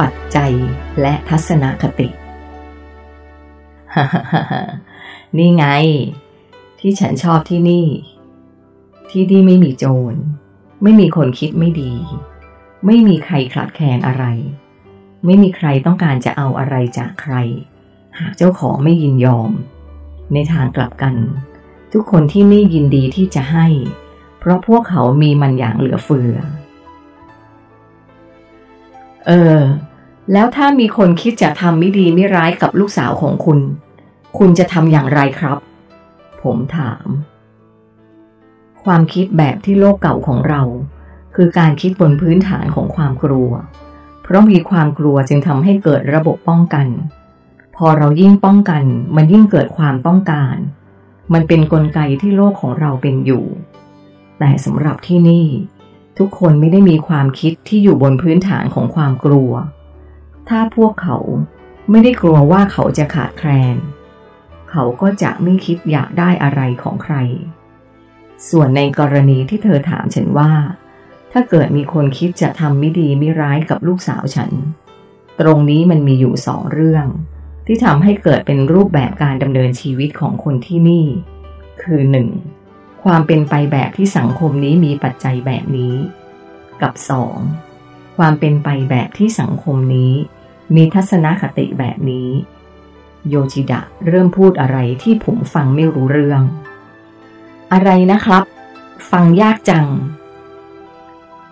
ปัจจัยและทัศนคตินี่ไง ที่ฉันชอบที่นี่ ที่นี่ไม่มีโจร ไม่มีคนคิดไม่ดี ไม่มีใครขลัดแคลนอะไร ไม่มีใครต้องการจะเอาอะไรจากใคร หากเจ้าของไม่ยินยอม ในทางกลับกัน ทุกคนที่นี่ยินดีที่จะให้ เพราะพวกเขามีมันอย่างเหลือเฟือ เออ แล้วถ้ามีคนคิดจะทำไม่ดีไม่ร้ายกับลูกสาวของคุณ คุณจะทำอย่างไรครับ ผมถาม ความคิดแบบที่โลกเก่าของเรา คือการคิดบนพื้นฐานของความกลัว เพราะมีความกลัวจึงทำให้เกิดระบบป้องกัน พอเรายิ่งป้องกัน มันยิ่งเกิดความต้องการ มันเป็นนกลไกที่โลกของเราเป็นอยู่ แต่สำหรับที่นี่ ทุกคนไม่ได้มีความคิดที่อยู่บนพื้นฐานของความกลัว ถ้าพวกเขาไม่ได้กลัวว่าเขาจะขาดแคลน เขาก็จะไม่คิดอยากได้อะไรของใคร ส่วนในกรณีที่เธอถามฉันว่า ถ้าเกิดมีคนคิดจะทำไม่ดีไม่ร้ายกับลูกสาวฉัน ตรงนี้มันมีอยู่สองเรื่อง ที่ทำให้เกิดเป็นรูปแบบการดำเนินชีวิตของคนที่นี่ คือหนึ่ง ความเป็นไปแบบที่สังคมนี้มีปัจจัยแบบนี้ กับสองความเป็นไปแบบที่สังคมนี้ มีทัศนคติแบบนี้ โยชิดะเริ่มพูดอะไรที่ผมฟังไม่รู้เรื่อง อะไรนะครับ ฟังยากจัง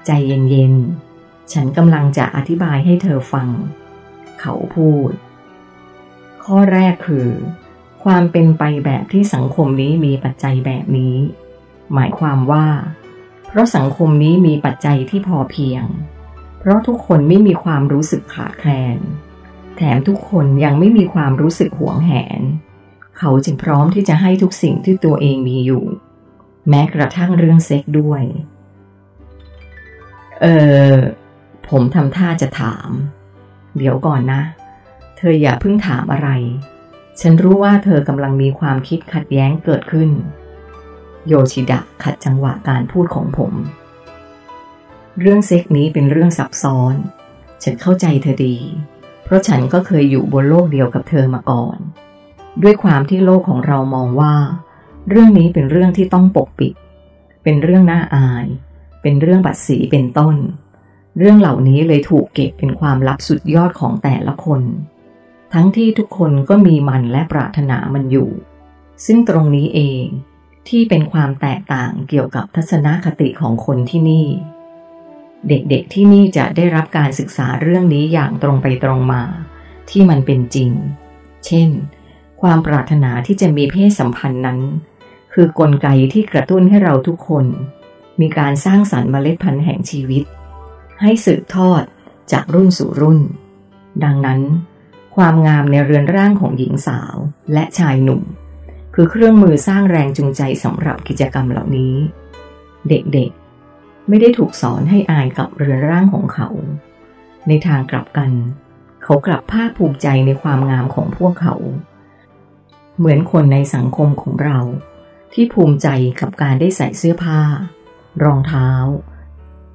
ใจเย็นๆ ฉันกำลังจะอธิบายให้เธอฟัง เขาพูด ข้อแรกคือ ความเป็นไปแบบที่สังคมนี้มีปัจจัยแบบนี้ หมายความว่า เพราะสังคมนี้มีปัจจัยที่พอเพียง เพราะทุกคนไม่มีความรู้สึกขาดแคลน แถมทุกคนยังไม่มีความรู้สึกหวงแหน เขาจึงพร้อมที่จะให้ทุกสิ่งที่ตัวเองมีอยู่ แม้กระทั่งเรื่องเซ็กด้วย เออผมทำท่าจะถาม เดี๋ยวก่อนนะ เธออย่าเพิ่งถามอะไร ฉันรู้ว่าเธอกำลังมีความคิดขัดแย้งเกิดขึ้น โยชิดะขัดจังหวะการพูดของผม เรื่องเซ็กนี้เป็นเรื่องซับซ้อน ฉันเข้าใจเธอดี เพราะฉันก็เคยอยู่บนโลกเดียวกับเธอมาก่อน ด้วยความที่โลกของเรามองว่า เรื่องนี้เป็นเรื่องที่ต้องปกปิด เป็นเรื่องน่าอาย เป็นเรื่องบัตรสีเป็นต้น เรื่องเหล่านี้เลยถูกเก็บเป็นความลับสุดยอดของแต่ละคน ทั้งที่ทุกคนก็มีมันและปรารถนามันอยู่ ซึ่งตรงนี้เองที่เป็นความแตกต่างเกี่ยวกับทัศนคติของคนที่นี่ เด็กๆที่นี่จะได้รับการศึกษาเรื่องนี้อย่างตรงไปตรงมา ที่มันเป็นจริง เช่น ความปรารถนาที่จะมีเพศสัมพันธ์นั้น คือกลไกที่กระตุ้นให้เราทุกคน มีการสร้างสรรค์เมล็ดพันธุ์แห่งชีวิต ให้สืบทอดจากรุ่นสู่รุ่น ดังนั้น ความงามในเรือนร่างของหญิงสาวและชายหนุ่ม คือเครื่องมือสร้างแรงจูงใจสำหรับกิจกรรมเหล่านี้ เด็กๆ ไม่ได้ถูกสอนให้อายกับเรือนร่างของเขา ในทางกลับกัน เขากลับภาคภูมิใจในความงามของพวกเขา เหมือนคนในสังคมของเรา ที่ภูมิใจกับการได้ใส่เสื้อผ้า รองเท้า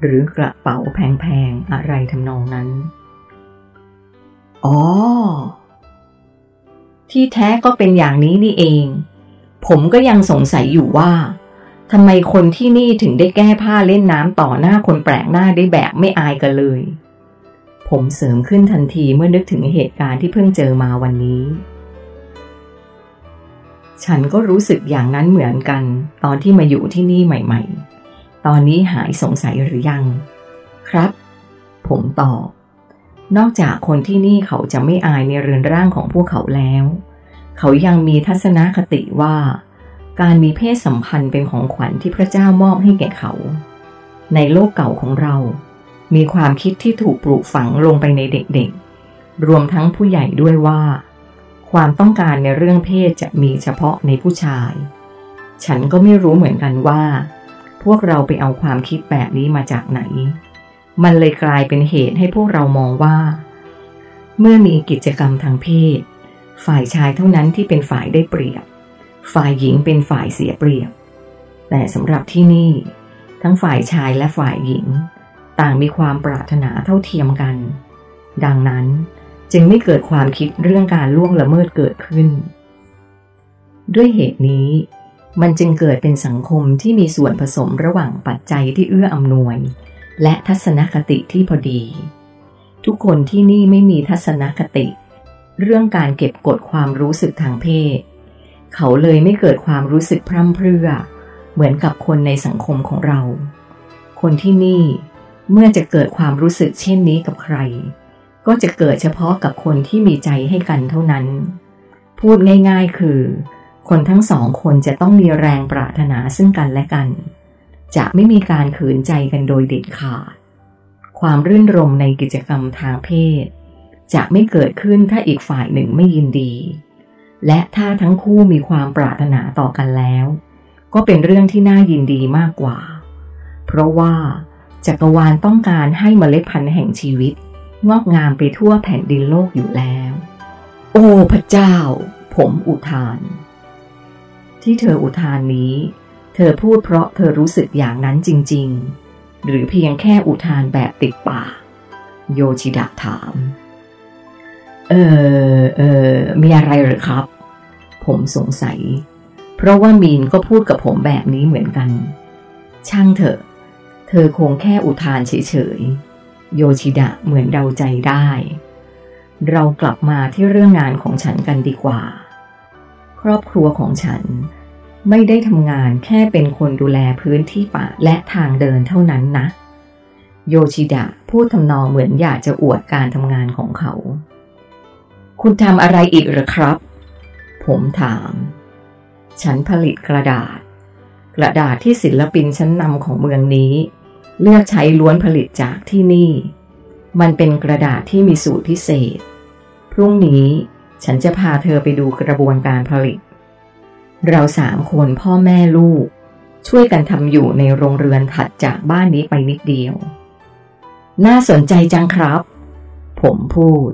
หรือกระเป๋าแพงๆอะไรทำนองนั้น อ๋อ ที่แท้ก็เป็นอย่างนี้นี่เอง ผมก็ยังสงสัยอยู่ว่าทำไมคนที่นี่ถึงได้แก้ผ้าเล่นน้ำต่อหน้าคนแปลกหน้าได้แบบไม่อายกันเลย ผมเสริมขึ้นทันทีเมื่อนึกถึงเหตุการณ์ที่เพิ่งเจอมาวันนี้ ฉันก็รู้สึกอย่างนั้นเหมือนกัน ตอนที่มาอยู่ที่นี่ใหม่ ๆ ตอนนี้หายสงสัยหรือยัง ครับ ผมตอบ นอกจากคนที่นี่เขาจะไม่อายในเรือนร่างของพวกเขาแล้ว เขายังมีทัศนคติว่า การมีเพศสัมพันธ์เป็นของขวัญที่พระเจ้ามอบให้แก่เขา ในโลกเก่าของเรา มีความคิดที่ถูกปลูกฝังลงไปในเด็กๆ รวมทั้งผู้ใหญ่ด้วยว่า ความต้องการในเรื่องเพศจะมีเฉพาะในผู้ชาย ฉันก็ไม่รู้เหมือนกันว่า พวกเราไปเอาความคิดแบบนี้มาจากไหน มันเลยกลายเป็นเหตุให้พวกเรามองว่า เมื่อมีกิจกรรมทางเพศ ฝ่ายชายเท่านั้นที่เป็นฝ่ายได้เปรียบ ฝ่ายหญิงเป็นฝ่ายเสียเปรียบ แต่สำหรับที่นี่ ทั้งฝ่ายชายและฝ่ายหญิง ต่างมีความปรารถนาเท่าเทียมกัน ดังนั้นจึงไม่เกิดความคิดเรื่องการล่วงละเมิดเกิดขึ้น ด้วยเหตุนี้ มันจึงเกิดเป็นสังคมที่มีส่วนผสมระหว่างปัจจัยที่เอื้ออำนวย และทัศนคติที่พอดี ทุกคนที่นี่ไม่มีทัศนคติ เรื่องการเก็บกดความรู้สึกทางเพศ เขาเลยไม่เกิดความรู้สึกพร่ำเพรื่อ เหมือนกับคนในสังคมของเรา คนที่นี่เมื่อจะเกิดความรู้สึกเช่นนี้กับใคร ก็จะเกิดเฉพาะกับคนที่มีใจให้กันเท่านั้น พูดง่ายๆคือ คนทั้งสองคนจะต้องมีแรงปรารถนาซึ่งกันและกัน จะไม่มีการขืนใจกันโดยเด็ดขาด ความรื่นรมในกิจกรรมทางเพศ จะไม่เกิดขึ้นถ้าอีกฝ่ายหนึ่งไม่ยินดี และถ้าทั้งคู่มีความปรารถนาต่อกันแล้ว ก็เป็นเรื่องที่น่ายินดีมากกว่า เพราะว่าจักรวาลต้องการให้เมล็ดพันธุ์แห่งชีวิต งอกงามไปทั่วแผ่นดินโลกอยู่แล้ว โอ้พระเจ้า ผมอุทาน ที่เธออุทานนี้ ธอพูดเพราะเธอรู้สึกอย่างนั้นจริง ๆ หรือเพียงแค่อุทานแบบติดปาก โยชิดะถาม เออเออมีอะไรหรือครับ ผมสงสัย เพราะว่ามีนก็พูดกับผมแบบนี้เหมือนกัน ช่างเถอะ เธอคงแค่อุทานเฉยๆ โยชิดะเหมือนเดาใจได้ เรากลับมาที่เรื่องงานของฉันกันดีกว่า ครอบครัวของฉัน ไม่ได้ทำงานแค่เป็นคนดูแลพื้นที่ป่าและทางเดินเท่านั้นนะ โยชิดะพูดทำนองเหมือนอยากจะอวดการทำงานของเขา คุณทำอะไรอีกหรือครับ ผมถาม ฉันผลิตกระดาษ กระดาษที่ศิลปินชั้นนำของเมืองนี้ เลือกใช้ล้วนผลิตจากที่นี่ มันเป็นกระดาษที่มีสูตรพิเศษ พรุ่งนี้ฉันจะพาเธอไปดูกระบวนการผลิต เราสามคนพ่อแม่ลูก ช่วยกันทำอยู่ในโรงเรือนถัดจากบ้านนี้ไปนิดเดียว น่าสนใจจังครับ ผมพูด